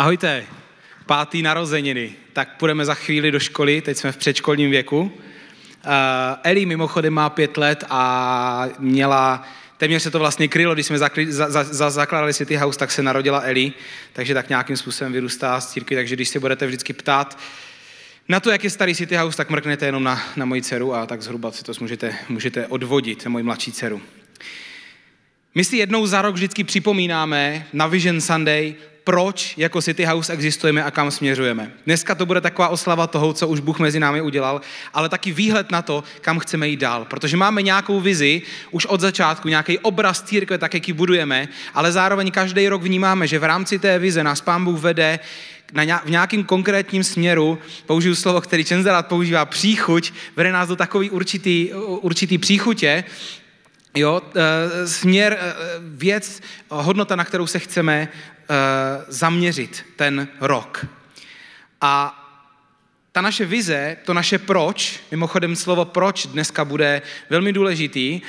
Ahojte, pátý narozeniny. Tak půjdeme za chvíli do školy, teď jsme v předškolním věku. Uh, Eli mimochodem má pět let a měla, téměř se to vlastně krylo, když jsme zakli, za, za, za, zakládali City House, tak se narodila Eli, takže tak nějakým způsobem vyrůstá z církvy, takže když se budete vždycky ptát na to, jak je starý City House, tak mrknete jenom na, na moji dceru a tak zhruba si to můžete, můžete odvodit, moji mladší dceru. My si jednou za rok vždycky připomínáme na Vision Sunday, proč jako City House existujeme a kam směřujeme. Dneska to bude taková oslava toho, co už Bůh mezi námi udělal, ale taky výhled na to, kam chceme jít dál. Protože máme nějakou vizi už od začátku, nějaký obraz církve, tak jak ji budujeme, ale zároveň každý rok vnímáme, že v rámci té vize nás Pán Bůh vede na v nějakým konkrétním směru, použiju slovo, který Čenzerát používá, příchuť, vede nás do takový určitý, určitý příchutě, Jo, eh, směr, eh, věc, hodnota, na kterou se chceme zaměřit ten rok. A ta naše vize, to naše proč, mimochodem slovo proč dneska bude velmi důležitý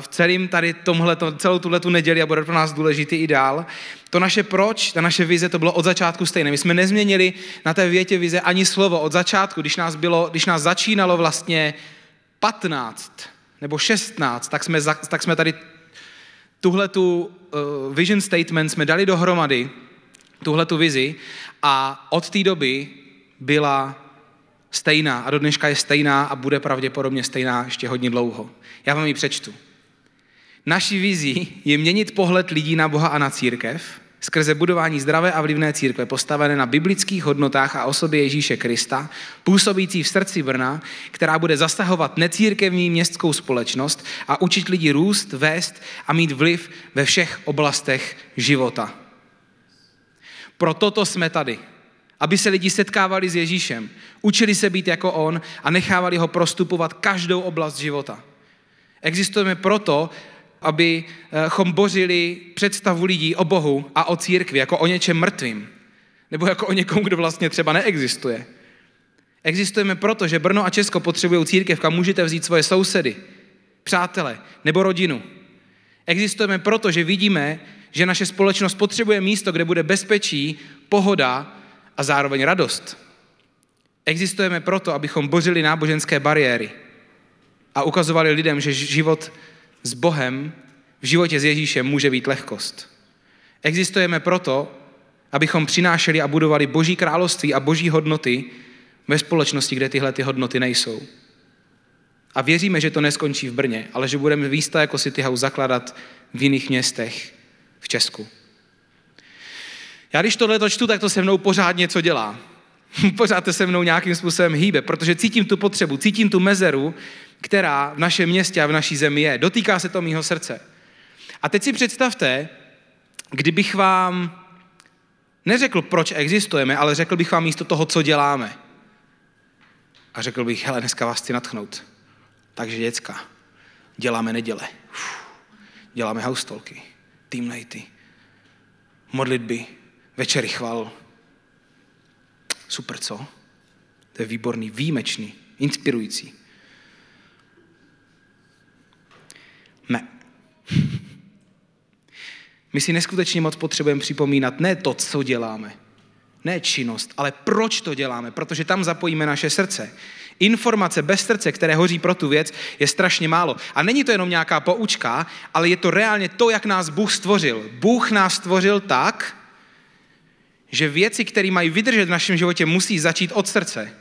v celém tady tomhle, celou tuhle tu neděli a bude pro nás důležitý i dál. To naše proč, ta naše vize, to bylo od začátku stejné. My jsme nezměnili na té větě vize ani slovo od začátku, když nás, bylo, když nás začínalo vlastně 15 nebo 16, tak jsme, tak jsme tady tuhle tu uh, vision statement jsme dali dohromady, tuhle tu vizi a od té doby byla stejná a do dneška je stejná a bude pravděpodobně stejná ještě hodně dlouho. Já vám ji přečtu. Naší vizí je měnit pohled lidí na Boha a na církev, skrze budování zdravé a vlivné církve postavené na biblických hodnotách a osobě Ježíše Krista, působící v srdci Brna, která bude zasahovat necírkevní městskou společnost a učit lidi růst, vést a mít vliv ve všech oblastech života. Pro toto jsme tady. Aby se lidi setkávali s Ježíšem, učili se být jako On a nechávali ho prostupovat každou oblast života. Existujeme proto, abychom bořili představu lidí o Bohu a o církvi jako o něčem mrtvým. Nebo jako o někom, kdo vlastně třeba neexistuje. Existujeme proto, že Brno a Česko potřebují církev, kam můžete vzít svoje sousedy, přátele nebo rodinu. Existujeme proto, že vidíme, že naše společnost potřebuje místo, kde bude bezpečí, pohoda a zároveň radost. Existujeme proto, abychom bořili náboženské bariéry a ukazovali lidem, že život s Bohem v životě s Ježíšem může být lehkost. Existujeme proto, abychom přinášeli a budovali Boží království a Boží hodnoty ve společnosti, kde tyhle ty hodnoty nejsou. A věříme, že to neskončí v Brně, ale že budeme výsta jako City House zakládat v jiných městech v Česku. Já když tohle čtu, tak to se mnou pořád něco dělá. pořád to se mnou nějakým způsobem hýbe, protože cítím tu potřebu, cítím tu mezeru, která v našem městě a v naší zemi je. Dotýká se to mýho srdce. A teď si představte, kdybych vám neřekl, proč existujeme, ale řekl bych vám místo toho, co děláme. A řekl bych, hele, dneska vás chci natchnout. Takže děcka, děláme neděle. Uf, děláme haustolky, team nighty, modlitby, večery chval. Super, co? To je výborný, výjimečný, inspirující. Ne. My si neskutečně moc potřebujeme připomínat ne to, co děláme, ne činnost, ale proč to děláme, protože tam zapojíme naše srdce. Informace bez srdce, které hoří pro tu věc, je strašně málo. A není to jenom nějaká poučka, ale je to reálně to, jak nás Bůh stvořil. Bůh nás stvořil tak, že věci, které mají vydržet v našem životě, musí začít od srdce.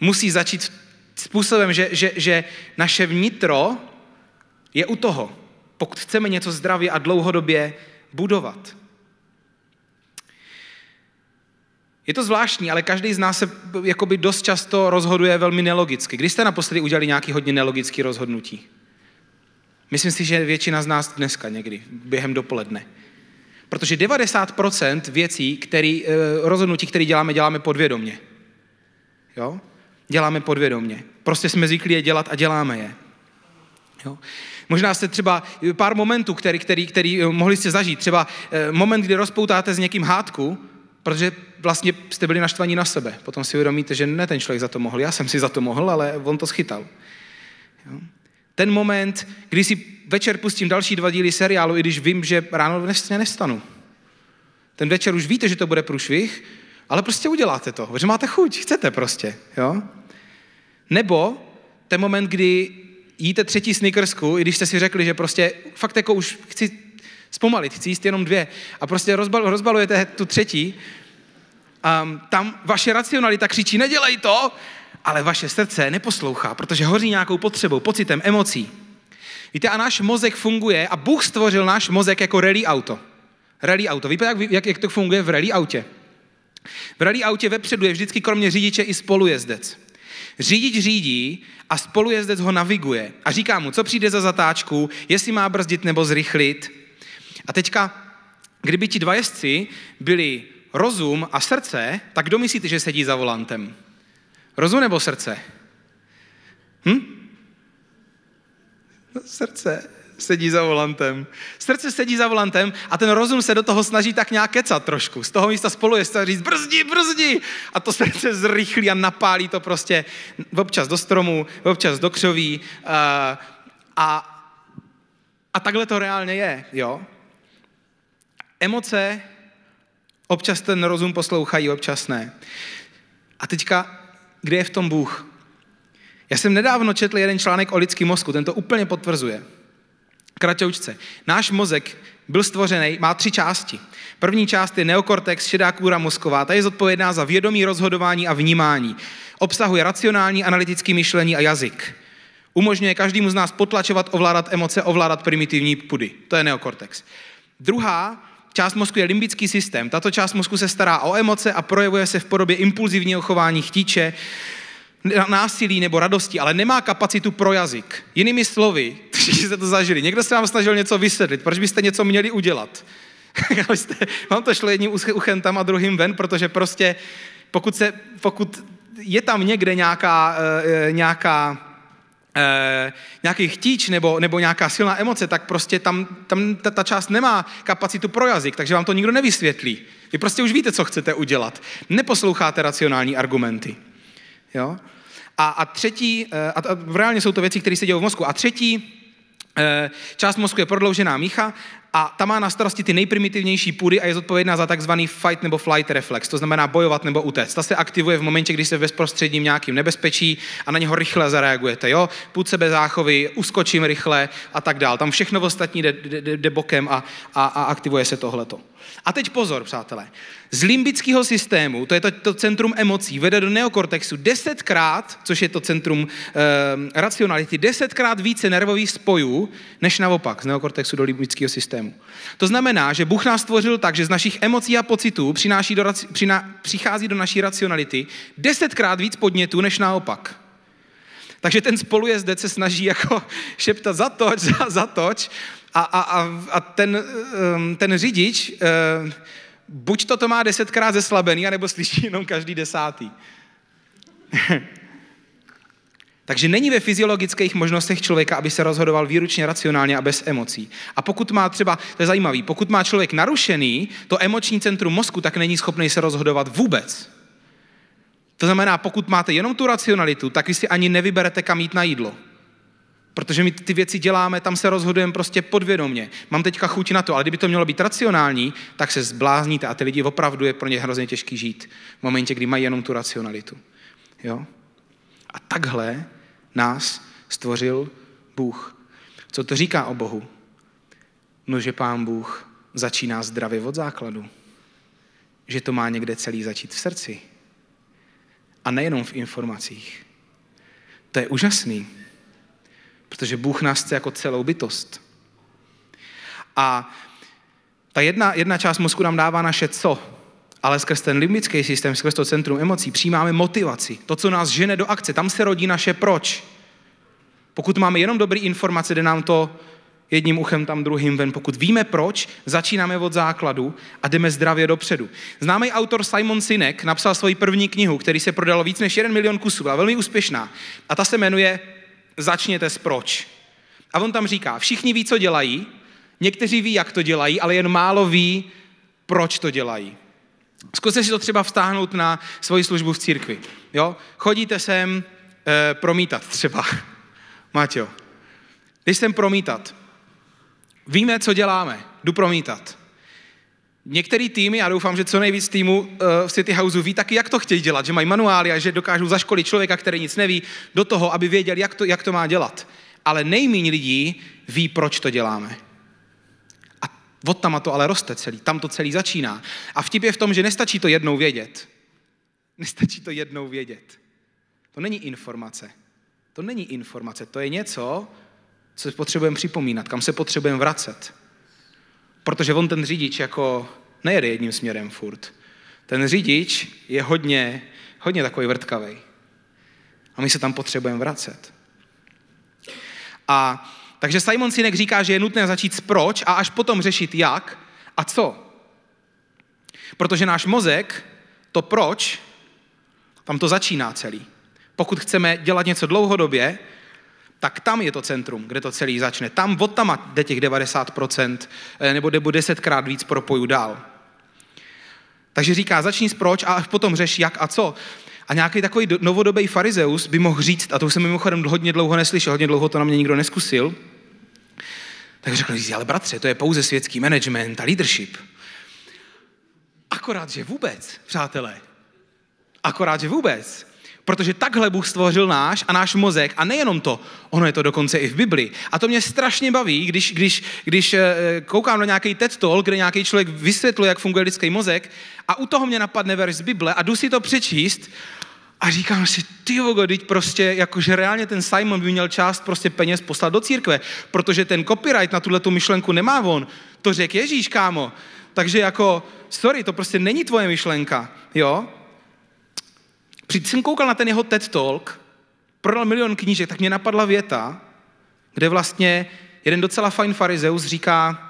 Musí začít způsobem, že, že, že naše vnitro je u toho, pokud chceme něco zdravě a dlouhodobě budovat. Je to zvláštní, ale každý z nás se jakoby dost často rozhoduje velmi nelogicky. Když jste naposledy udělali nějaký hodně nelogický rozhodnutí? Myslím si, že většina z nás dneska někdy, během dopoledne. Protože 90% věcí, který, eh, rozhodnutí, které děláme, děláme podvědomně. Jo? Děláme podvědomně. Prostě jsme zvyklí je dělat a děláme je. Jo? Možná jste třeba pár momentů, který, který, který eh, mohli jste zažít. Třeba eh, moment, kdy rozpoutáte s někým hádku, protože vlastně jste byli naštvaní na sebe. Potom si uvědomíte, že ne ten člověk za to mohl. Já jsem si za to mohl, ale on to schytal. Jo? Ten moment, kdy si večer pustím další dva díly seriálu, i když vím, že ráno nestanu. Ten večer už víte, že to bude průšvih, ale prostě uděláte to, protože máte chuť, chcete prostě, jo? Nebo ten moment, kdy jíte třetí snickersku, i když jste si řekli, že prostě fakt jako už chci zpomalit, chci jíst jenom dvě a prostě rozbal, rozbalujete tu třetí, um, tam vaše racionalita křičí, nedělej to, ale vaše srdce neposlouchá, protože hoří nějakou potřebou, pocitem, emocí. Víte, a náš mozek funguje, a Bůh stvořil náš mozek jako rally auto. Rally auto. Víte, jak, jak, jak to funguje v rally autě? V rally autě vepředu je vždycky kromě řidiče i spolujezdec. Řidič řídí a spolujezdec ho naviguje a říká mu, co přijde za zatáčku, jestli má brzdit nebo zrychlit. A teďka, kdyby ti dva jezdci byli rozum a srdce, tak kdo myslíte, že sedí za volantem? Rozum nebo srdce? Hm? Srdce sedí za volantem. Srdce sedí za volantem a ten rozum se do toho snaží tak nějak kecat trošku. Z toho místa spolu je říct brzdi, brzdi. A to srdce zrychlí a napálí to prostě občas do stromu, občas do křoví. A, a, a takhle to reálně je, jo. Emoce občas ten rozum poslouchají, občas ne. A teďka, kde je v tom Bůh? Já jsem nedávno četl jeden článek o lidském mozku, ten to úplně potvrzuje. Kratoučce. Náš mozek byl stvořený, má tři části. První část je neokortex, šedá kůra mozková, ta je zodpovědná za vědomí rozhodování a vnímání. Obsahuje racionální, analytický myšlení a jazyk. Umožňuje každému z nás potlačovat, ovládat emoce, ovládat primitivní pudy. To je neokortex. Druhá část mozku je limbický systém. Tato část mozku se stará o emoce a projevuje se v podobě impulzivního chování chtíče, násilí nebo radosti, ale nemá kapacitu pro jazyk. Jinými slovy, všichni jste to zažili, někdo se vám snažil něco vysvětlit, proč byste něco měli udělat. vám to šlo jedním uchem tam a druhým ven, protože prostě pokud, se, pokud je tam někde nějaká, uh, nějaká Uh, nějaký chtíč nebo, nebo nějaká silná emoce, tak prostě tam, tam ta, ta část nemá kapacitu pro jazyk, takže vám to nikdo nevysvětlí. Vy prostě už víte, co chcete udělat. Neposloucháte racionální argumenty. Jo? A, a třetí, eh, a, a reálně jsou to věci, které se dějí v mozku. A třetí eh, část mozku je prodloužená mícha a ta má na starosti ty nejprimitivnější půdy a je zodpovědná za takzvaný fight nebo flight reflex, to znamená bojovat nebo utéct. Ta se aktivuje v momentě, kdy jste v bezprostředním nějakým nebezpečí a na něho rychle zareagujete. Jo? Půd sebe záchovy, uskočím rychle a tak dál. Tam všechno ostatní jde, jde, jde bokem a, a, a aktivuje se tohleto. A teď pozor, přátelé. Z limbického systému, to je to, to centrum emocí, vede do neokortexu desetkrát, což je to centrum e, racionality, desetkrát více nervových spojů, než naopak z neokortexu do limbického systému. To znamená, že Bůh nás stvořil tak, že z našich emocí a pocitů přináší do, přiná, přichází do naší racionality desetkrát víc podnětů, než naopak. Takže ten spolujezdec se snaží jako šeptat zatoč, zatoč a, a, a, a ten, um, ten řidič uh, buď to to má desetkrát zeslabený, anebo slyší jenom každý desátý. Takže není ve fyziologických možnostech člověka, aby se rozhodoval výručně racionálně a bez emocí. A pokud má třeba, to je zajímavý, pokud má člověk narušený to emoční centrum mozku, tak není schopný se rozhodovat vůbec. To znamená, pokud máte jenom tu racionalitu, tak vy si ani nevyberete, kam jít na jídlo. Protože my ty věci děláme, tam se rozhodujeme prostě podvědomně. Mám teďka chuť na to, ale kdyby to mělo být racionální, tak se zblázníte a ty lidi opravdu je pro ně hrozně těžký žít v momentě, kdy mají jenom tu racionalitu. Jo? A takhle nás stvořil Bůh. Co to říká o Bohu? No, že pán Bůh začíná zdravě od základu. Že to má někde celý začít v srdci. A nejenom v informacích. To je úžasný. Protože Bůh nás chce jako celou bytost. A ta jedna, jedna část mozku nám dává naše co, ale skrz ten limbický systém, skrz to centrum emocí, přijímáme motivaci. To, co nás žene do akce, tam se rodí naše proč. Pokud máme jenom dobré informace, jde nám to jedním uchem tam druhým ven. Pokud víme proč, začínáme od základu a jdeme zdravě dopředu. Známý autor Simon Sinek napsal svoji první knihu, který se prodalo víc než jeden milion kusů, byla velmi úspěšná. A ta se jmenuje Začněte s proč. A on tam říká, všichni ví, co dělají, někteří ví, jak to dělají, ale jen málo ví, proč to dělají. Zkuste si to třeba vstáhnout na svoji službu v církvi. Jo? Chodíte sem e, promítat třeba. Matějo, když jsem promítat, víme, co děláme. Jdu promítat. Některý týmy, já doufám, že co nejvíc týmu uh, v City Houseu ví taky, jak to chtějí dělat, že mají manuály a že dokážou zaškolit člověka, který nic neví, do toho, aby věděl, jak to, jak to má dělat. Ale nejméně lidí ví, proč to děláme. Od tam to ale roste celý, tam to celý začíná. A vtip je v tom, že nestačí to jednou vědět. Nestačí to jednou vědět. To není informace. To není informace, to je něco, co potřebujeme připomínat, kam se potřebujeme vracet. Protože on ten řidič jako nejede jedním směrem furt. Ten řidič je hodně, hodně takový vrtkavý. A my se tam potřebujeme vracet. A takže Simon Sinek říká, že je nutné začít s proč a až potom řešit jak a co. Protože náš mozek, to proč, tam to začíná celý. Pokud chceme dělat něco dlouhodobě, tak tam je to centrum, kde to celý začne. Tam od tam jde těch 90%, eh, nebo jde desetkrát víc propojů dál. Takže říká, začni s proč a až potom řeš jak a co. A nějaký takový novodobý farizeus by mohl říct, a to už jsem mimochodem hodně dlouho neslyšel, hodně dlouho to na mě nikdo neskusil, tak řekl, ale bratře, to je pouze světský management a leadership. Akorát, že vůbec, přátelé. Akorát, že vůbec. Protože takhle Bůh stvořil náš a náš mozek a nejenom to, ono je to dokonce i v Bibli. A to mě strašně baví, když, když, když eh, koukám na nějaký TED Talk, kde nějaký člověk vysvětluje, jak funguje lidský mozek a u toho mě napadne verš z Bible a jdu si to přečíst a říkám si, ty vogo, teď prostě, jakože reálně ten Simon by měl část prostě peněz poslat do církve, protože ten copyright na tuhle tu myšlenku nemá on. To řekl Ježíš, kámo. Takže jako, sorry, to prostě není tvoje myšlenka, jo? Když jsem koukal na ten jeho TED Talk, prodal milion knížek, tak mě napadla věta, kde vlastně jeden docela fajn farizeus říká,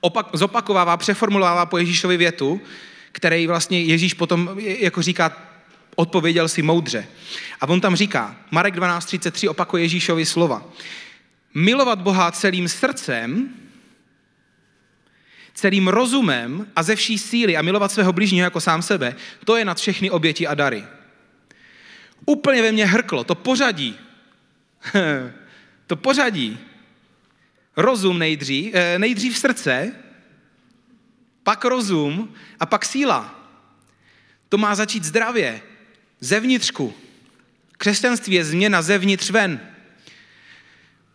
opak, zopakovává, přeformulovává po Ježíšovi větu, který vlastně Ježíš potom jako říká, odpověděl si moudře. A on tam říká, Marek 12.33 opakuje Ježíšovi slova. Milovat Boha celým srdcem, celým rozumem a ze vší síly a milovat svého blížního jako sám sebe, to je nad všechny oběti a dary. Úplně ve mně hrklo, to pořadí. to pořadí. Rozum nejdřív, eh, nejdřív srdce, pak rozum a pak síla. To má začít zdravě, zevnitřku. Křesťanství je změna zevnitř ven.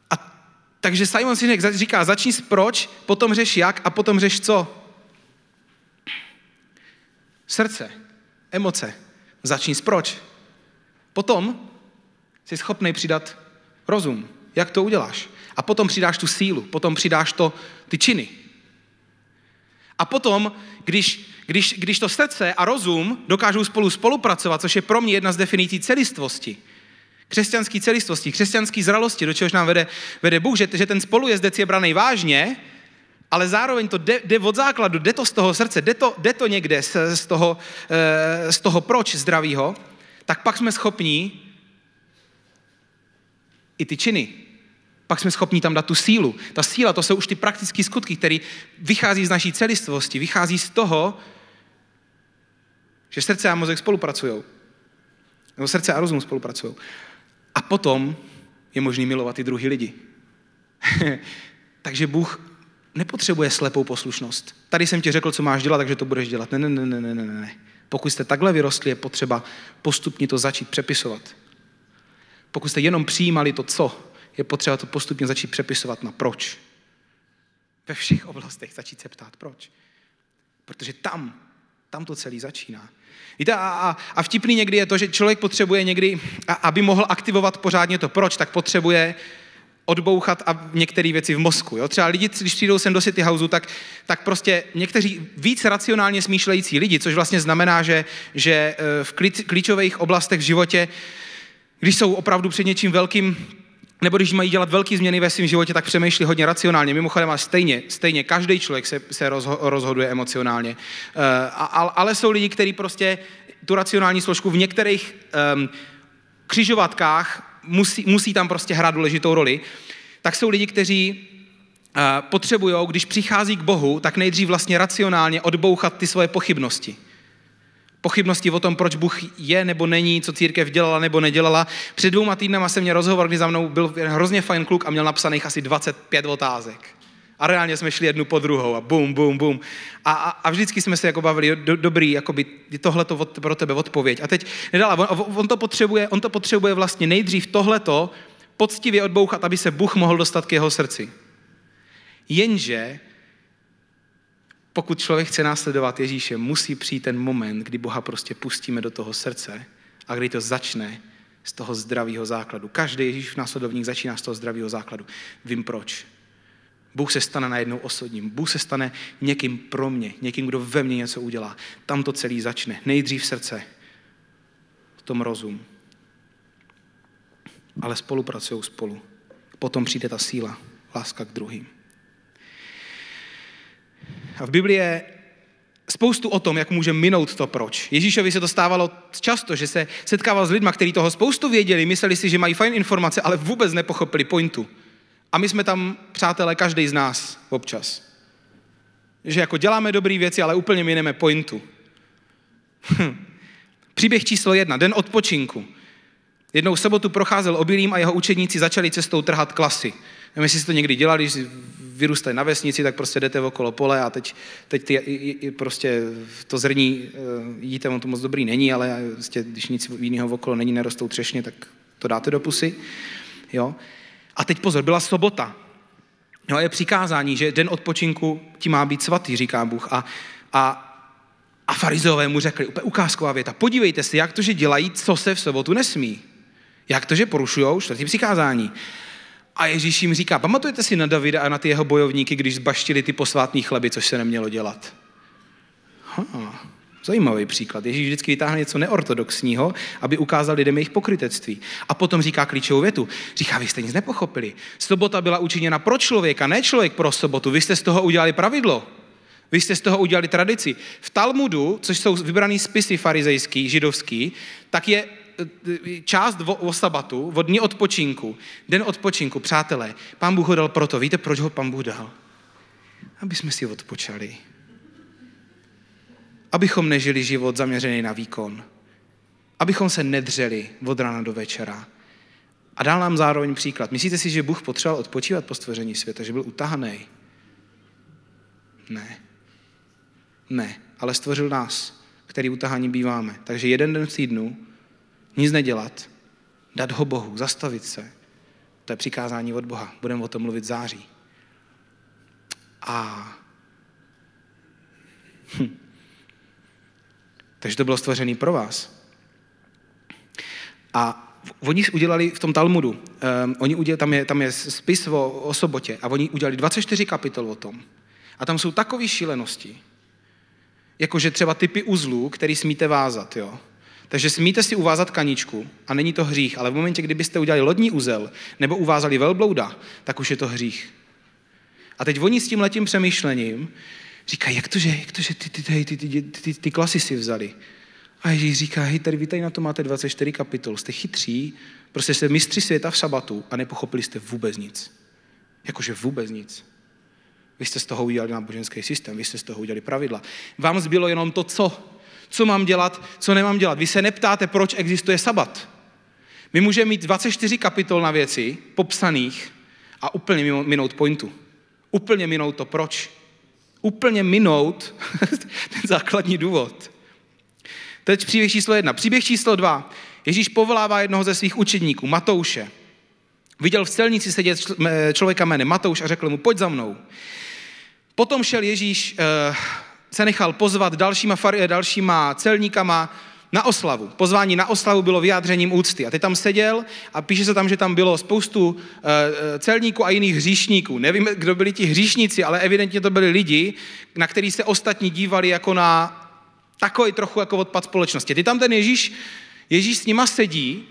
A takže Simon Sinek říká, začni s proč, potom řeš jak a potom řeš co. Srdce, emoce. Začni s proč. Potom jsi schopný přidat rozum. Jak to uděláš? A potom přidáš tu sílu, potom přidáš to, ty činy. A potom, když, když, když to srdce a rozum dokážou spolu spolupracovat, což je pro mě jedna z definicí celistvosti, křesťanský celistvosti, křesťanský zralosti, do čehož nám vede, vede Bůh, že, že ten spolujezdec je braný vážně, ale zároveň to jde, jde od základu, jde to z toho srdce, jde to, jde to někde z, z, toho, eh, z toho proč zdravýho, tak pak jsme schopní i ty činy. Pak jsme schopni tam dát tu sílu. Ta síla, to jsou už ty praktické skutky, které vychází z naší celistvosti, vychází z toho, že srdce a mozek spolupracují. Nebo srdce a rozum spolupracují. A potom je možný milovat i druhý lidi. takže Bůh nepotřebuje slepou poslušnost. Tady jsem ti řekl, co máš dělat, takže to budeš dělat. Ne, ne, ne, ne, ne, ne, ne. Pokud jste takhle vyrostli, je potřeba postupně to začít přepisovat. Pokud jste jenom přijímali to co, je potřeba to postupně začít přepisovat na proč. Ve všech oblastech začít se ptát proč. Protože tam, tam to celý začíná. Víte, a, a, a vtipný někdy je to, že člověk potřebuje někdy, a, aby mohl aktivovat pořádně to proč, tak potřebuje odbouchat a některé věci v mozku. Jo? Třeba lidi, když přijdou sem do City Houseu, tak, tak prostě někteří víc racionálně smýšlející lidi, což vlastně znamená, že, že eh, v klíčových oblastech v životě, když jsou opravdu před něčím velkým, nebo když mají dělat velké změny ve svém životě, tak přemýšlí hodně racionálně. Mimochodem, a stejně, stejně každý člověk se, se rozhoduje emocionálně. Eh, ale jsou lidi, kteří prostě tu racionální složku v některých um, křižovatkách musí, musí tam prostě hrát důležitou roli, tak jsou lidi, kteří uh, potřebují, když přichází k Bohu, tak nejdřív vlastně racionálně odbouchat ty svoje pochybnosti. Pochybnosti o tom, proč Bůh je nebo není, co církev dělala nebo nedělala. Před dvouma týdnama jsem měl rozhovor, kdy za mnou byl hrozně fajn kluk a měl napsaných asi 25 otázek. A reálně jsme šli jednu po druhou a bum, bum, bum. A, a, a vždycky jsme se jako bavili, do, dobrý, jakoby tohle to pro tebe odpověď. A teď nedala, on, on, to potřebuje, on to potřebuje vlastně nejdřív tohleto poctivě odbouchat, aby se Bůh mohl dostat k jeho srdci. Jenže pokud člověk chce následovat Ježíše, musí přijít ten moment, kdy Boha prostě pustíme do toho srdce a kdy to začne z toho zdravého základu. Každý Ježíš následovník začíná z toho zdravého základu. Vím proč. Bůh se stane najednou osobním. Bůh se stane někým pro mě, někým, kdo ve mně něco udělá. Tam to celý začne. Nejdřív srdce, tom rozum. Ale spolupracují spolu. Potom přijde ta síla, láska k druhým. A v Biblii je spoustu o tom, jak může minout to proč. Ježíšovi se to stávalo často, že se setkával s lidmi, kteří toho spoustu věděli, mysleli si, že mají fajn informace, ale vůbec nepochopili pointu. A my jsme tam, přátelé, každý z nás občas. Že jako děláme dobré věci, ale úplně mineme pointu. Hm. Příběh číslo jedna, den odpočinku. Jednou sobotu procházel obilím a jeho učedníci začali cestou trhat klasy. Nevím, jestli jste to někdy dělali, když vyrůstají na vesnici, tak prostě jdete okolo pole a teď, teď ty, prostě to zrní eh, jíte, on to moc dobrý není, ale prostě, když nic jiného okolo není, nerostou třešně, tak to dáte do pusy. Jo? A teď pozor, byla sobota. Jo, je přikázání, že den odpočinku ti má být svatý, říká Bůh. A, a, a farizové mu řekli, úplně ukázková věta, podívejte se, jak to, že dělají, co se v sobotu nesmí. Jak to, že porušují čtvrtý přikázání. A Ježíš jim říká, pamatujete si na Davida a na ty jeho bojovníky, když zbaštili ty posvátní chleby, což se nemělo dělat? Ha, zajímavý příklad. Ježíš vždycky vytáhne něco neortodoxního, aby ukázal lidem jejich pokrytectví. A potom říká klíčovou větu. Říká, vy jste nic nepochopili. Sobota byla učiněna pro člověka, ne člověk pro sobotu. Vy jste z toho udělali pravidlo. Vy jste z toho udělali tradici. V Talmudu, což jsou vybraný spisy farizejský, židovský, tak je část o sabatu, o dní odpočinku, den odpočinku, přátelé, pán Bůh ho dal proto. Víte, proč ho pán Bůh dal? Aby jsme si odpočali. Abychom nežili život zaměřený na výkon. Abychom se nedřeli od rána do večera. A dal nám zároveň příklad. Myslíte si, že Bůh potřeboval odpočívat po stvoření světa, že byl utahaný? Ne. Ne, ale stvořil nás, který utahaní býváme. Takže jeden den v týdnu nic nedělat, dát ho Bohu, zastavit se. To je přikázání od Boha. Budeme o tom mluvit září. A hm. Takže to bylo stvořené pro vás. A oni udělali v tom Talmudu, um, oni udělali, tam, je, tam je spis o, o sobotě a oni udělali 24 kapitol o tom. A tam jsou takové šílenosti, jakože třeba typy uzlů, který smíte vázat, jo. Takže smíte si uvázat kaničku a není to hřích, ale v momentě, kdybyste udělali lodní uzel nebo uvázali velblouda, tak už je to hřích. A teď oni s tím letím přemýšlením říkají, jak to, že, jak to, že ty, ty, ty, ty, ty, ty, ty klasy si vzali. A Ježíš říká, hej, tady vy tady na to máte 24 kapitol, jste chytří, prostě jste mistři světa v sabatu a nepochopili jste vůbec nic. Jakože vůbec nic. Vy jste z toho udělali náboženský systém, vy jste z toho udělali pravidla. Vám zbylo jenom to, co co mám dělat, co nemám dělat. Vy se neptáte, proč existuje sabat. My můžeme mít 24 kapitol na věci popsaných a úplně minout pointu. Úplně minout to proč. Úplně minout ten základní důvod. Teď příběh číslo jedna. Příběh číslo dva. Ježíš povolává jednoho ze svých učedníků, Matouše. Viděl v celnici sedět člověka jménem Matouš a řekl mu, pojď za mnou. Potom šel Ježíš uh, se nechal pozvat dalšíma, far, dalšíma celníkama na oslavu. Pozvání na oslavu bylo vyjádřením úcty. A teď tam seděl a píše se tam, že tam bylo spoustu uh, celníků a jiných hříšníků. Nevím, kdo byli ti hříšníci, ale evidentně to byli lidi, na který se ostatní dívali jako na takový trochu jako odpad společnosti. Ty tam ten Ježíš, Ježíš s nima sedí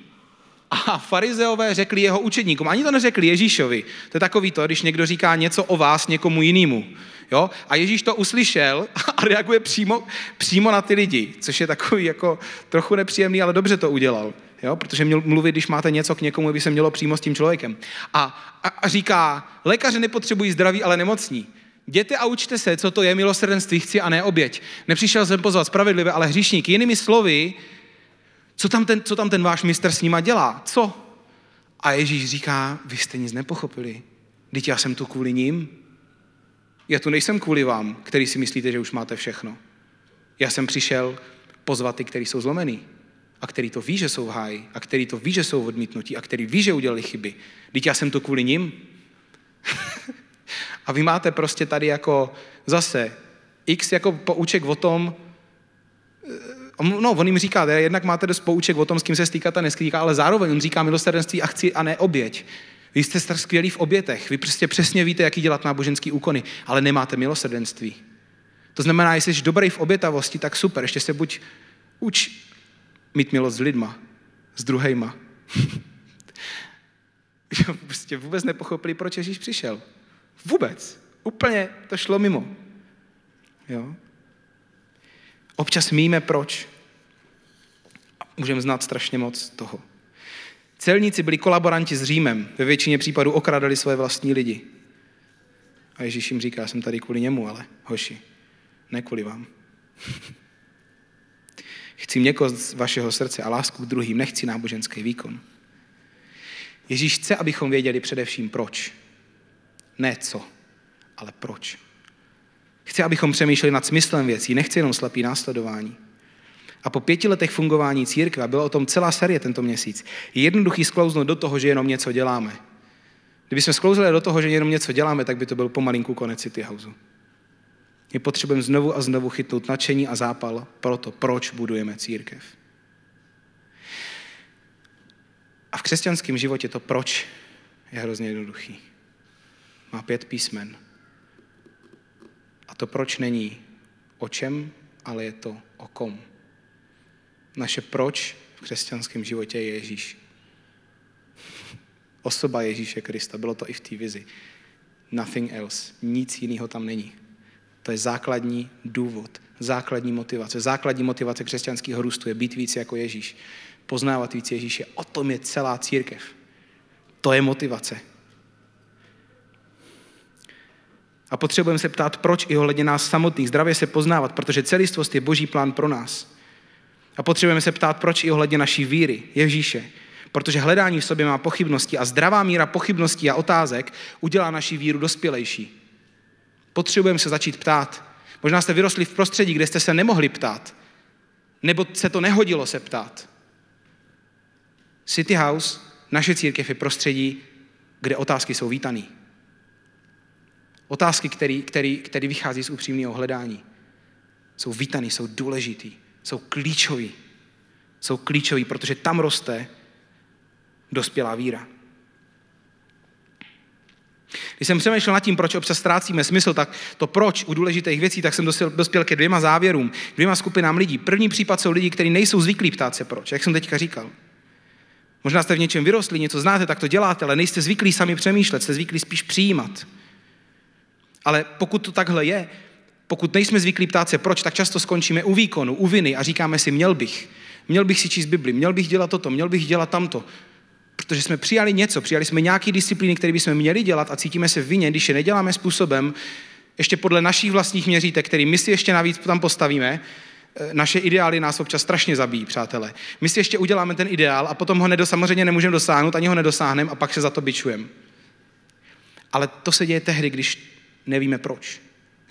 a farizeové řekli jeho učedníkům. Ani to neřekli Ježíšovi. To je takový to, když někdo říká něco o vás někomu jinému. Jo? A Ježíš to uslyšel a reaguje přímo, přímo na ty lidi, což je takový jako trochu nepříjemný, ale dobře to udělal. Jo? Protože měl mluvit, když máte něco k někomu, by se mělo přímo s tím člověkem. A, a, a říká, lékaři nepotřebují zdraví, ale nemocní. Jděte a učte se, co to je milosrdenství, chci a ne oběť. Nepřišel jsem pozvat spravedlivé, ale hříšník. Jinými slovy, co tam, ten, co tam ten váš mistr s nima dělá? Co? A Ježíš říká, vy jste nic nepochopili. Teď já jsem tu kvůli ním. Já tu nejsem kvůli vám, který si myslíte, že už máte všechno. Já jsem přišel pozvat ty, kteří jsou zlomený a který to ví, že jsou v háji a který to ví, že jsou odmítnutí a který ví, že udělali chyby. Teď já jsem to kvůli ním. a vy máte prostě tady jako zase x jako pouček o tom, eh, no, on jim říká, jednak máte dost pouček o tom, s kým se stýkat a nestýká, ale zároveň on říká milosrdenství a chci a ne oběť. Vy jste skvělí v obětech, vy prostě přesně víte, jaký dělat náboženský úkony, ale nemáte milosrdenství. To znamená, jestli jsi dobrý v obětavosti, tak super, ještě se buď uč mít milost s lidma, s druhejma. prostě vůbec nepochopili, proč Ježíš přišel. Vůbec. Úplně to šlo mimo. Jo? Občas míme proč. Můžeme znát strašně moc toho. Celníci byli kolaboranti s Římem. Ve většině případů okradali své vlastní lidi. A Ježíš jim říká, jsem tady kvůli němu, ale hoši, ne kvůli vám. Chci měkost z vašeho srdce a lásku k druhým, nechci náboženský výkon. Ježíš chce, abychom věděli především proč. Ne co, ale proč. Chce, abychom přemýšleli nad smyslem věcí, nechce jenom slepý následování. A po pěti letech fungování církve, a byla o tom celá série tento měsíc, je jednoduchý sklouznout do toho, že jenom něco děláme. Kdyby jsme sklouzli do toho, že jenom něco děláme, tak by to byl pomalinku konec City Houseu. My potřebujeme znovu a znovu chytnout nadšení a zápal pro to, proč budujeme církev. A v křesťanském životě to proč je hrozně jednoduchý. Má pět písmen. A to proč není o čem, ale je to o kom. Naše proč v křesťanském životě je Ježíš. Osoba Ježíše Krista. Bylo to i v té vizi. Nothing else. Nic jiného tam není. To je základní důvod, základní motivace. Základní motivace křesťanského růstu je být víc jako Ježíš. Poznávat víc Ježíše. O tom je celá církev. To je motivace. A potřebujeme se ptát, proč i ohledně nás samotných, zdravě se poznávat, protože celistvost je boží plán pro nás. A potřebujeme se ptát, proč i ohledně naší víry, Ježíše. Protože hledání v sobě má pochybnosti a zdravá míra pochybností a otázek udělá naši víru dospělejší. Potřebujeme se začít ptát. Možná jste vyrostli v prostředí, kde jste se nemohli ptát. Nebo se to nehodilo se ptát. City House, naše církev je prostředí, kde otázky jsou vítané. Otázky, které vychází z upřímného hledání, jsou vítané, jsou důležitý, jsou klíčový. Jsou klíčový, protože tam roste dospělá víra. Když jsem přemýšlel nad tím, proč občas ztrácíme smysl, tak to proč u důležitých věcí, tak jsem dospěl, dospěl ke dvěma závěrům, dvěma skupinám lidí. První případ jsou lidi, kteří nejsou zvyklí ptát se proč, jak jsem teďka říkal. Možná jste v něčem vyrostli, něco znáte, tak to děláte, ale nejste zvyklí sami přemýšlet, jste zvyklí spíš přijímat. Ale pokud to takhle je, pokud nejsme zvyklí ptát se proč, tak často skončíme u výkonu, u viny a říkáme si, měl bych. Měl bych si číst Bibli, měl bych dělat toto, měl bych dělat tamto. Protože jsme přijali něco, přijali jsme nějaký disciplíny, které bychom měli dělat a cítíme se vině, když je neděláme způsobem, ještě podle našich vlastních měřítek, který my si ještě navíc tam postavíme, eh, naše ideály nás občas strašně zabíjí, přátelé. My si ještě uděláme ten ideál a potom ho nedo, samozřejmě nemůžeme dosáhnout, ani ho nedosáhneme a pak se za to bičujeme. Ale to se děje tehdy, když nevíme proč.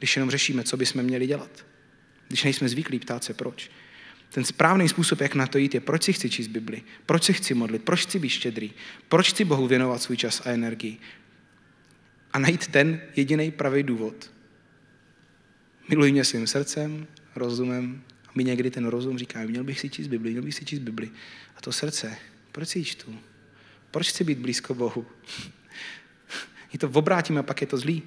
Když jenom řešíme, co bychom měli dělat. Když nejsme zvyklí ptát se proč. Ten správný způsob, jak na to jít, je, proč si chci číst Bibli, proč se chci modlit, proč chci být štědrý, proč chci Bohu věnovat svůj čas a energii. A najít ten jediný pravý důvod. Miluji mě svým srdcem, rozumem, a my někdy ten rozum říká, měl bych si číst Bibli, měl bych si číst Bibli. A to srdce, proč si čtu? Proč chci být blízko Bohu? I to obrátíme a pak je to zlý.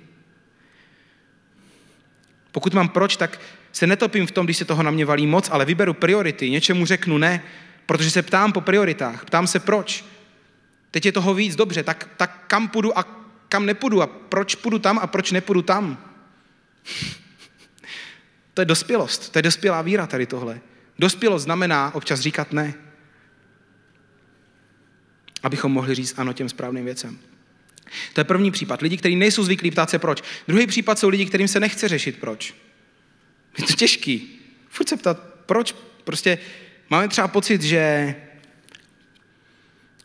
Pokud mám proč, tak se netopím v tom, když se toho na mě valí moc, ale vyberu priority, něčemu řeknu ne, protože se ptám po prioritách, ptám se proč. Teď je toho víc, dobře, tak, tak kam půjdu a kam nepůjdu a proč půjdu tam a proč nepůjdu tam. To je dospělost, to je dospělá víra tady tohle. Dospělost znamená občas říkat ne. Abychom mohli říct ano těm správným věcem. To je první případ. Lidi, kteří nejsou zvyklí ptát se proč. Druhý případ jsou lidi, kterým se nechce řešit proč. Je to těžký. Furt se ptat, proč. Prostě máme třeba pocit, že,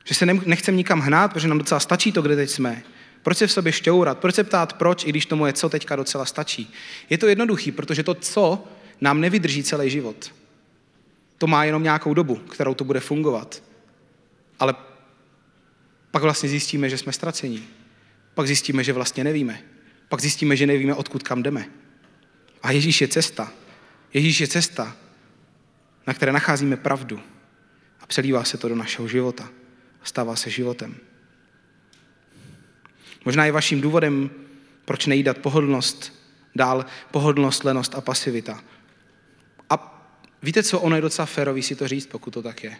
že se nechcem nikam hnát, protože nám docela stačí to, kde teď jsme. Proč se v sobě šťourat? Proč se ptát proč, i když tomu je co teďka docela stačí? Je to jednoduchý, protože to co nám nevydrží celý život. To má jenom nějakou dobu, kterou to bude fungovat. Ale pak vlastně zjistíme, že jsme ztracení. Pak zjistíme, že vlastně nevíme. Pak zjistíme, že nevíme, odkud kam jdeme. A Ježíš je cesta. Ježíš je cesta, na které nacházíme pravdu. A přelívá se to do našeho života. Stává se životem. Možná je vaším důvodem, proč nejídat pohodlnost, dál pohodlnost, lenost a pasivita. A víte co, ono je docela férový si to říct, pokud to tak je.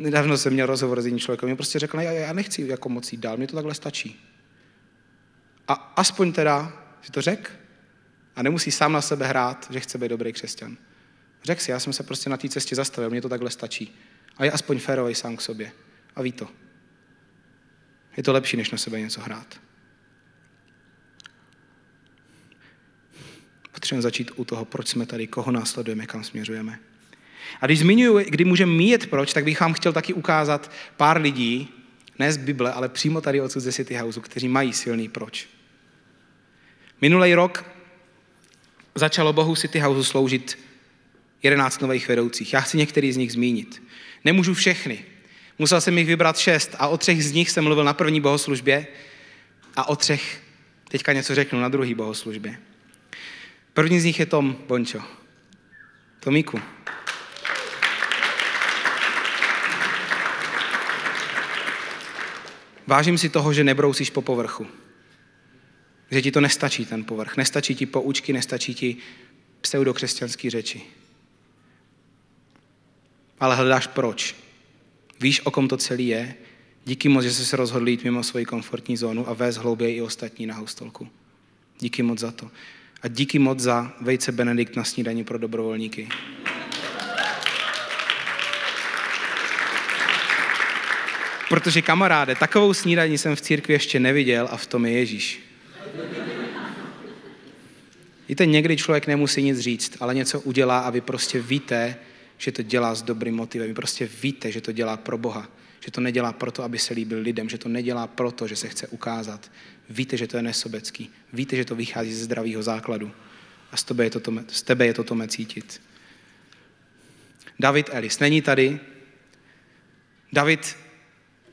Nedávno jsem měl rozhovor s jiným člověkem, mě prostě řekl, já, já nechci jako moc jít dál, mě to takhle stačí. A aspoň teda si to řek a nemusí sám na sebe hrát, že chce být dobrý křesťan. Řek si, já jsem se prostě na té cestě zastavil, mě to takhle stačí. A je aspoň férový sám k sobě. A ví to. Je to lepší, než na sebe něco hrát. Potřebujeme začít u toho, proč jsme tady, koho následujeme, kam směřujeme. A když zmiňuji, kdy můžeme mít proč, tak bych vám chtěl taky ukázat pár lidí, ne z Bible, ale přímo tady odsud ze City Houseu, kteří mají silný proč. Minulý rok začalo Bohu City Houseu sloužit 11 nových vedoucích. Já chci některý z nich zmínit. Nemůžu všechny. Musel jsem jich vybrat šest a o třech z nich jsem mluvil na první bohoslužbě a o třech teďka něco řeknu na druhý bohoslužbě. První z nich je Tom Bončo. Tomíku. Vážím si toho, že nebrousíš po povrchu. Že ti to nestačí, ten povrch. Nestačí ti poučky, nestačí ti pseudokřesťanský řeči. Ale hledáš proč. Víš, o kom to celý je. Díky moc, že jsi se rozhodl jít mimo svoji komfortní zónu a vést hlouběji i ostatní na houstolku. Díky moc za to. A díky moc za vejce Benedikt na snídaní pro dobrovolníky. Protože kamaráde, takovou snídaní jsem v církvi ještě neviděl a v tom je Ježíš. Víte, někdy člověk nemusí nic říct, ale něco udělá a vy prostě víte, že to dělá s dobrým motivem. Vy prostě víte, že to dělá pro Boha. Že to nedělá proto, aby se líbil lidem. Že to nedělá proto, že se chce ukázat. Víte, že to je nesobecký. Víte, že to vychází ze zdravého základu. A z tebe je to, tome, z tebe je to tome cítit. David Ellis není tady. David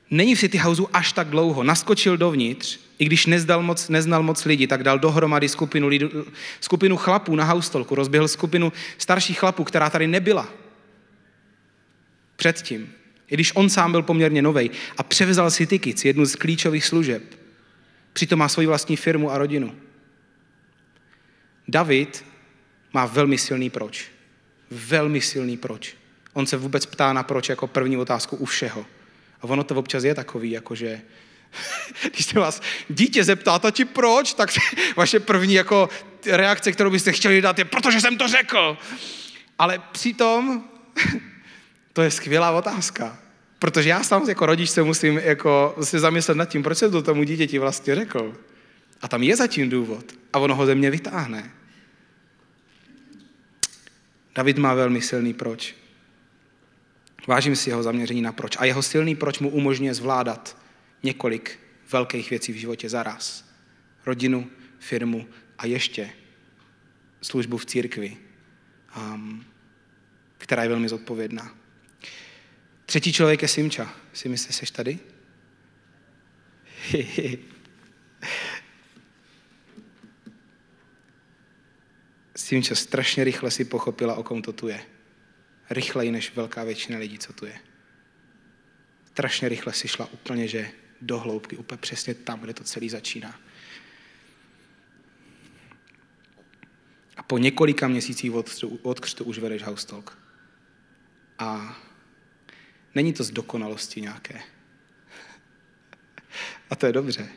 není v City Houseu až tak dlouho. Naskočil dovnitř, i když nezdal moc, neznal moc lidí, tak dal dohromady skupinu, lidu, skupinu chlapů na haustolku. Rozběhl skupinu starších chlapů, která tady nebyla. Předtím. I když on sám byl poměrně nový a převzal si Tikic, jednu z klíčových služeb. Přitom má svoji vlastní firmu a rodinu. David má velmi silný proč. Velmi silný proč. On se vůbec ptá na proč jako první otázku u všeho. A ono to občas je takový, jakože když se vás dítě zeptá, tati proč, tak vaše první jako reakce, kterou byste chtěli dát, je protože jsem to řekl. Ale přitom to je skvělá otázka. Protože já sám jako rodič se musím jako se zamyslet nad tím, proč jsem to tomu dítěti vlastně řekl. A tam je zatím důvod. A ono ho ze mě vytáhne. David má velmi silný proč. Vážím si jeho zaměření na proč. A jeho silný proč mu umožňuje zvládat několik velkých věcí v životě zaraz. Rodinu, firmu a ještě službu v církvi, um, která je velmi zodpovědná. Třetí člověk je Simča. Si myslíš, jsi tady? Simča strašně rychle si pochopila, o kom to tu je. Rychleji než velká většina lidí, co tu je. Strašně rychle si šla úplně, že do hloubky, úplně přesně tam, kde to celý začíná. A po několika měsících od, od křtu už vedeš house talk. A není to z dokonalosti nějaké. A to je dobře,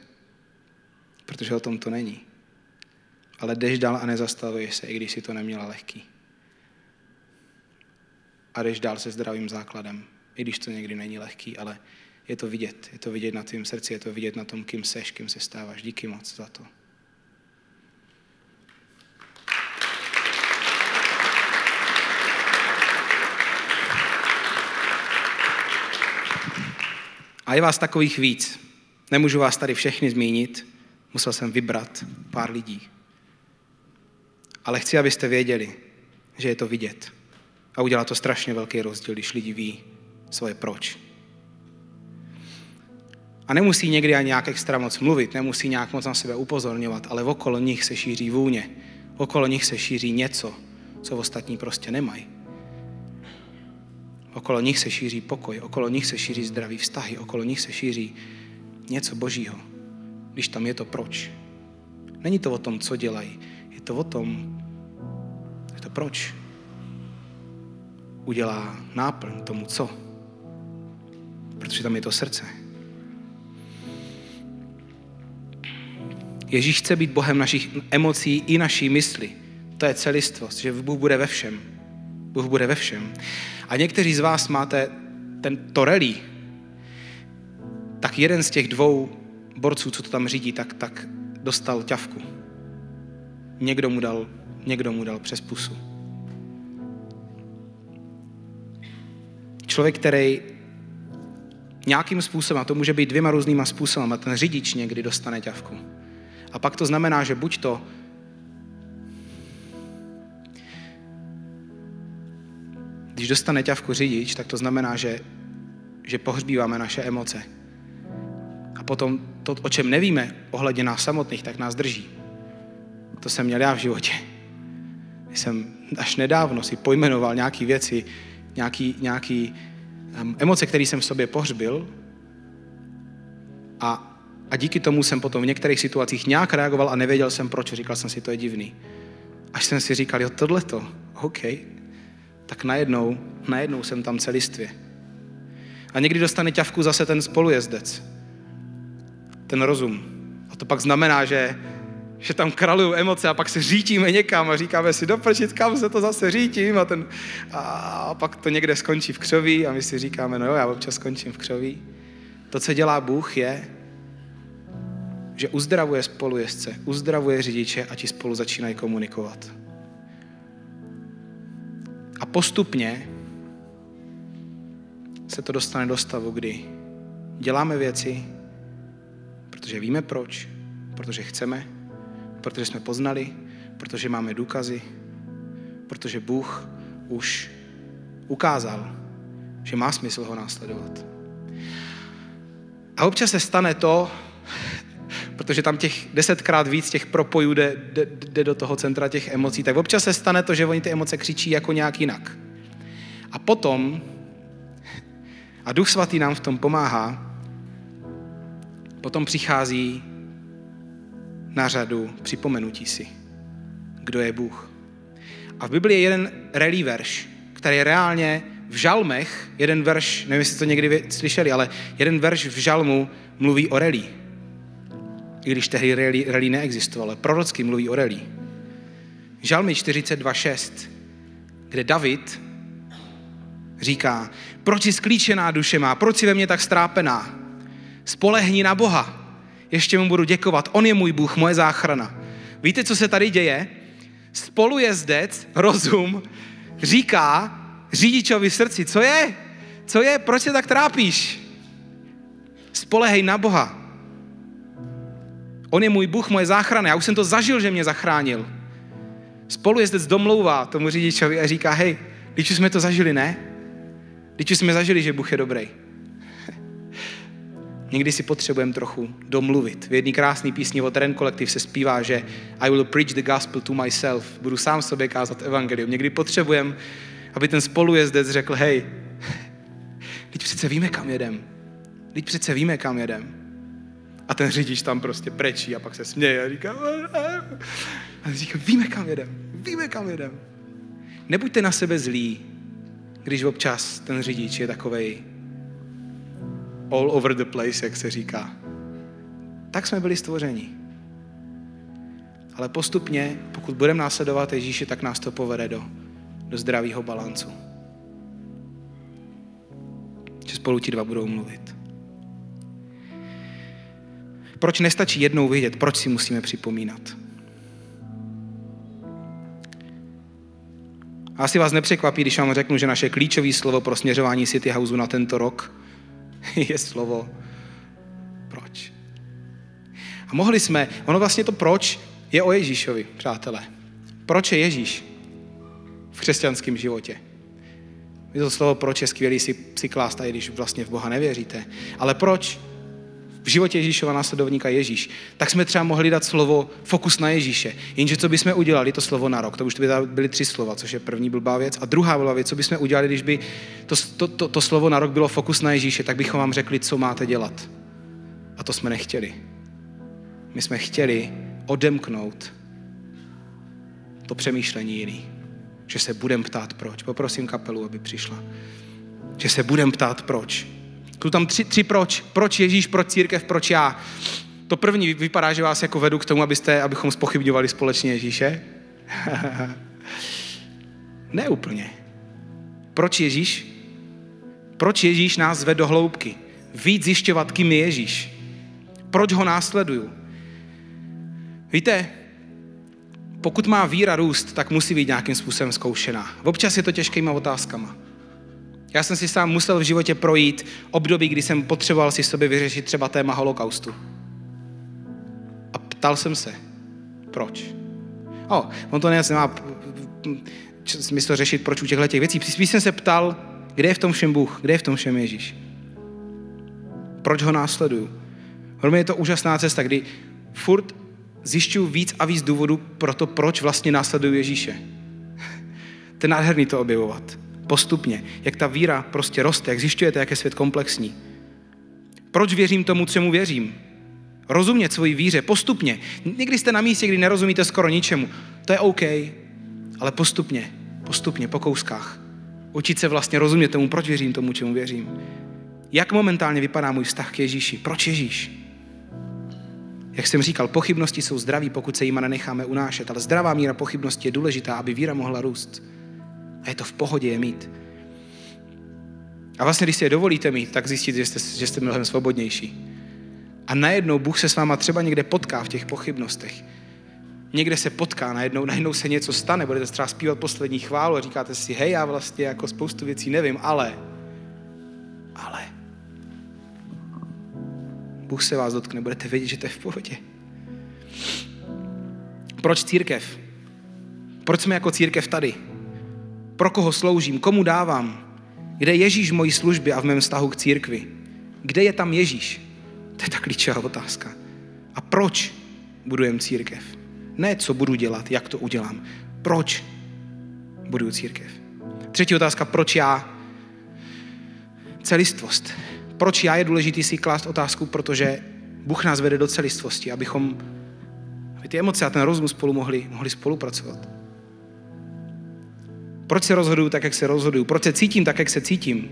protože o tom to není. Ale jdeš dál a nezastavuješ se, i když si to neměla lehký. A jdeš dál se zdravým základem, i když to někdy není lehký, ale je to vidět. Je to vidět na tvém srdci, je to vidět na tom, kým seš, kým se stáváš. Díky moc za to. A je vás takových víc. Nemůžu vás tady všechny zmínit, musel jsem vybrat pár lidí. Ale chci, abyste věděli, že je to vidět. A udělá to strašně velký rozdíl, když lidi ví svoje proč. A nemusí někdy ani nějak extra moc mluvit, nemusí nějak moc na sebe upozorňovat, ale okolo nich se šíří vůně. Okolo nich se šíří něco, co ostatní prostě nemají. Okolo nich se šíří pokoj, okolo nich se šíří zdravý vztahy, okolo nich se šíří něco božího, když tam je to proč. Není to o tom, co dělají, je to o tom, je to proč. Udělá náplň tomu, co. Protože tam je to srdce. Ježíš chce být Bohem našich emocí i naší mysli. To je celistvost, že Bůh bude ve všem. Bůh bude ve všem. A někteří z vás máte ten torelí, tak jeden z těch dvou borců, co to tam řídí, tak, tak dostal ťavku. Někdo mu dal, někdo mu dal přes pusu. Člověk, který nějakým způsobem, a to může být dvěma různýma způsoby, a ten řidič někdy dostane ťavku. A pak to znamená, že buď to Když dostane ťavku řidič, tak to znamená, že, že pohřbíváme naše emoce. A potom to, o čem nevíme ohledně nás samotných, tak nás drží. To jsem měl já v životě. Jsem až nedávno si pojmenoval nějaké věci, nějaký, nějaký um, emoce, které jsem v sobě pohřbil a, a díky tomu jsem potom v některých situacích nějak reagoval a nevěděl jsem proč. Říkal jsem si, to je divný. Až jsem si říkal, jo, tohleto, OK, tak najednou, najednou jsem tam celistvě. A někdy dostane ťavku zase ten spolujezdec, ten rozum. A to pak znamená, že, že tam kralují emoce a pak se řítíme někam a říkáme si, doprčit, kam se to zase řítím a, ten, a pak to někde skončí v křoví a my si říkáme, no jo, já občas skončím v křoví. To, co dělá Bůh, je, že uzdravuje spolujezdce, uzdravuje řidiče a ti spolu začínají komunikovat. A postupně se to dostane do stavu, kdy děláme věci, protože víme proč, protože chceme, protože jsme poznali, protože máme důkazy, protože Bůh už ukázal, že má smysl ho následovat. A občas se stane to, protože tam těch desetkrát víc těch propojů jde, jde, jde do toho centra těch emocí, tak občas se stane to, že oni ty emoce křičí jako nějak jinak. A potom, a Duch Svatý nám v tom pomáhá, potom přichází na řadu připomenutí si, kdo je Bůh. A v Biblii je jeden relí verš, který je reálně v žalmech, jeden verš, nevím, jestli to někdy slyšeli, ale jeden verš v žalmu mluví o relí i když tehdy rally, rally neexistovalo. Prorocky mluví o rally. Žalmy 42.6, kde David říká, proč jsi sklíčená duše má, proč jsi ve mně tak strápená? Spolehni na Boha, ještě mu budu děkovat, on je můj Bůh, moje záchrana. Víte, co se tady děje? Spolujezdec, rozum, říká řidičovi v srdci, co je? Co je? Proč se tak trápíš? Spolehej na Boha. On je můj Bůh, moje záchrana. Já už jsem to zažil, že mě zachránil. Spolujezdec domlouvá tomu řidičovi a říká, hej, když jsme to zažili, ne? Když jsme zažili, že Bůh je dobrý. Někdy si potřebujeme trochu domluvit. V jedné krásné písni od Ren Collective se zpívá, že I will preach the gospel to myself. Budu sám sobě kázat evangelium. Někdy potřebujeme, aby ten spolujezdec řekl, hej, teď přece víme, kam jedem. Teď přece víme, kam jedem. A ten řidič tam prostě prečí a pak se směje a říká, a říká, víme kam jedem, víme kam jedem. Nebuďte na sebe zlí, když občas ten řidič je takovej all over the place, jak se říká. Tak jsme byli stvořeni. Ale postupně, pokud budeme následovat Ježíše, tak nás to povede do, do zdravého balancu. Že spolu ti dva budou mluvit. Proč nestačí jednou vidět, proč si musíme připomínat? Asi vás nepřekvapí, když vám řeknu, že naše klíčové slovo pro směřování City Houseu na tento rok je slovo proč. A mohli jsme, ono vlastně to proč je o Ježíšovi, přátelé. Proč je Ježíš v křesťanském životě? Je to slovo proč je skvělý si, si klást, i když vlastně v Boha nevěříte. Ale proč životě Ježíšova následovníka Ježíš, tak jsme třeba mohli dát slovo fokus na Ježíše. Jenže co bychom udělali, to slovo na rok, to už by byly tři slova, což je první blbá věc. A druhá blbá věc, co bychom udělali, když by to, to, to, to slovo na rok bylo fokus na Ježíše, tak bychom vám řekli, co máte dělat. A to jsme nechtěli. My jsme chtěli odemknout to přemýšlení jiný. Že se budem ptát proč. Poprosím kapelu, aby přišla. Že se budem ptát proč. Tu tam tři, tři proč. Proč Ježíš, proč církev, proč já. To první vypadá, že vás jako vedu k tomu, abyste, abychom spochybňovali společně Ježíše. ne úplně. Proč Ježíš? Proč Ježíš nás zvede do hloubky? Víc zjišťovat, kým je Ježíš. Proč ho následuju? Víte, pokud má víra růst, tak musí být nějakým způsobem zkoušená. Občas je to těžkýma otázkama. Já jsem si sám musel v životě projít období, kdy jsem potřeboval si sobě vyřešit třeba téma holokaustu. A ptal jsem se, proč? O, on to nemá smysl řešit, proč u těchto těch věcí. Spíš jsem se ptal, kde je v tom všem Bůh, kde je v tom všem Ježíš. Proč ho následuju? Pro je to úžasná cesta, kdy furt zjišťuju víc a víc důvodů pro to, proč vlastně následuju Ježíše. To je nádherný to objevovat. Postupně. Jak ta víra prostě roste, jak zjišťujete, jak je svět komplexní. Proč věřím tomu, čemu věřím? Rozumět svoji víře postupně. Někdy jste na místě, kdy nerozumíte skoro ničemu. To je OK, ale postupně, postupně, po kouskách. Učit se vlastně rozumět tomu, proč věřím tomu, čemu věřím. Jak momentálně vypadá můj vztah k Ježíši? Proč Ježíš? Jak jsem říkal, pochybnosti jsou zdraví, pokud se jima nenecháme unášet, ale zdravá míra pochybnosti je důležitá, aby víra mohla růst. A je to v pohodě je mít. A vlastně, když si je dovolíte mít, tak zjistíte, že jste, že jste mnohem svobodnější. A najednou Bůh se s váma třeba někde potká v těch pochybnostech. Někde se potká, najednou, najednou se něco stane, budete třeba zpívat poslední chválu a říkáte si, hej, já vlastně jako spoustu věcí nevím, ale, ale, Bůh se vás dotkne, budete vědět, že to je v pohodě. Proč církev? Proč jsme jako církev tady? Pro koho sloužím? Komu dávám? Kde je Ježíš v mojí službě a v mém vztahu k církvi? Kde je tam Ježíš? To je ta klíčová otázka. A proč budujem církev? Ne, co budu dělat, jak to udělám. Proč buduju církev? Třetí otázka, proč já? Celistvost. Proč já je důležitý si klást otázku? Protože Bůh nás vede do celistvosti, abychom aby ty emoce a ten rozum spolu mohli, mohli spolupracovat. Proč se rozhoduju tak, jak se rozhoduju? Proč se cítím tak, jak se cítím?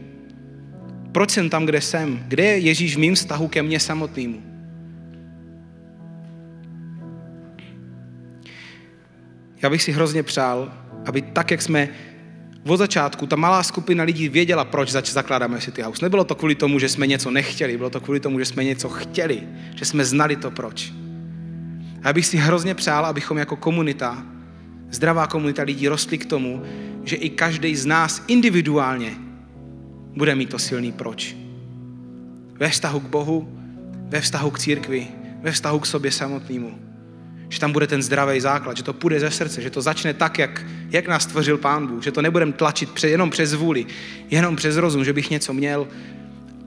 Proč jsem tam, kde jsem? Kde je Ježíš v mým vztahu ke mně samotnému? Já bych si hrozně přál, aby tak, jak jsme od začátku ta malá skupina lidí věděla, proč zač zakládáme City House. Nebylo to kvůli tomu, že jsme něco nechtěli, bylo to kvůli tomu, že jsme něco chtěli, že jsme znali to proč. A já bych si hrozně přál, abychom jako komunita, zdravá komunita lidí rostli k tomu, že i každý z nás individuálně bude mít to silný proč. Ve vztahu k Bohu, ve vztahu k církvi, ve vztahu k sobě samotnému že tam bude ten zdravý základ, že to půjde ze srdce, že to začne tak, jak, jak nás stvořil Pán Bůh, že to nebudeme tlačit pře, jenom přes vůli, jenom přes rozum, že bych něco měl,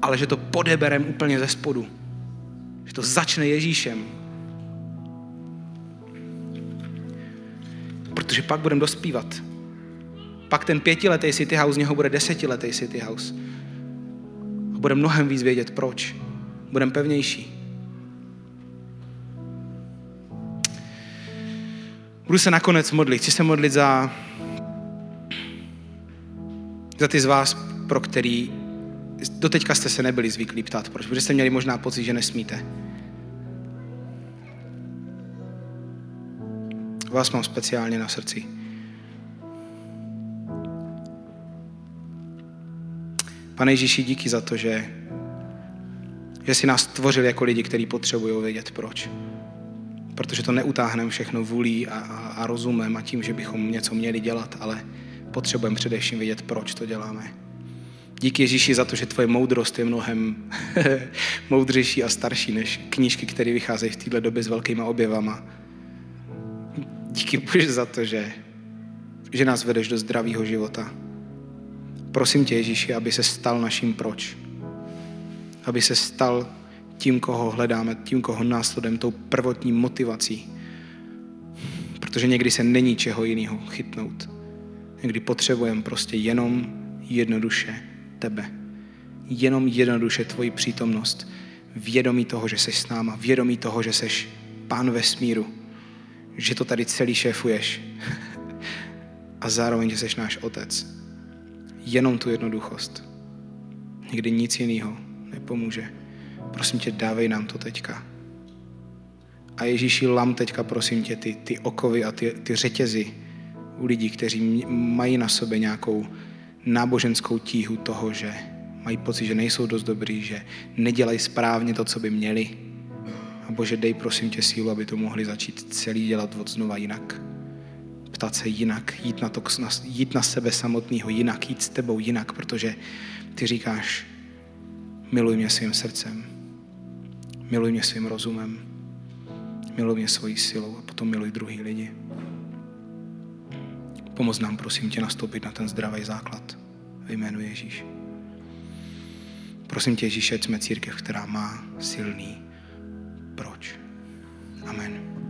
ale že to podeberem úplně ze spodu. Že to začne Ježíšem. Protože pak budeme dospívat. Pak ten pětiletý City House z něho bude desetiletý City House. A bude mnohem víc vědět, proč. Budeme pevnější. Budu se nakonec modlit. Chci se modlit za, za ty z vás, pro který doteďka jste se nebyli zvyklí ptát, proč? Protože jste měli možná pocit, že nesmíte. Vás mám speciálně na srdci. Pane Ježíši, díky za to, že, že jsi nás tvořil jako lidi, kteří potřebují vědět proč protože to neutáhneme všechno vůlí a, a, a rozumem a tím, že bychom něco měli dělat, ale potřebujeme především vědět, proč to děláme. Díky Ježíši za to, že tvoje moudrost je mnohem moudřejší a starší než knížky, které vycházejí v této době s velkýma objevama. Díky Bože za to, že, že nás vedeš do zdravého života. Prosím tě, Ježíši, aby se stal naším proč. Aby se stal tím, koho hledáme, tím, koho následujeme, tou prvotní motivací. Protože někdy se není čeho jiného chytnout. Někdy potřebujeme prostě jenom jednoduše tebe. Jenom jednoduše tvoji přítomnost. Vědomí toho, že jsi s náma. Vědomí toho, že jsi pán vesmíru. Že to tady celý šéfuješ. A zároveň, že jsi náš otec. Jenom tu jednoduchost. Nikdy nic jiného nepomůže. Prosím tě, dávej nám to teďka. A Ježíši, lam teďka, prosím tě, ty, ty okovy a ty, ty řetězy u lidí, kteří mají na sobě nějakou náboženskou tíhu toho, že mají pocit, že nejsou dost dobrý, že nedělají správně to, co by měli. A Bože, dej prosím tě sílu, aby to mohli začít celý dělat od znova jinak. Ptat se jinak, jít na, to, jít na sebe samotného jinak, jít s tebou jinak, protože ty říkáš, miluj mě svým srdcem, miluj mě svým rozumem, miluj mě svojí silou a potom miluj druhý lidi. Pomoz nám, prosím tě, nastoupit na ten zdravý základ ve jménu Ježíš. Prosím tě, Ježíš, ať jsme církev, která má silný proč. Amen.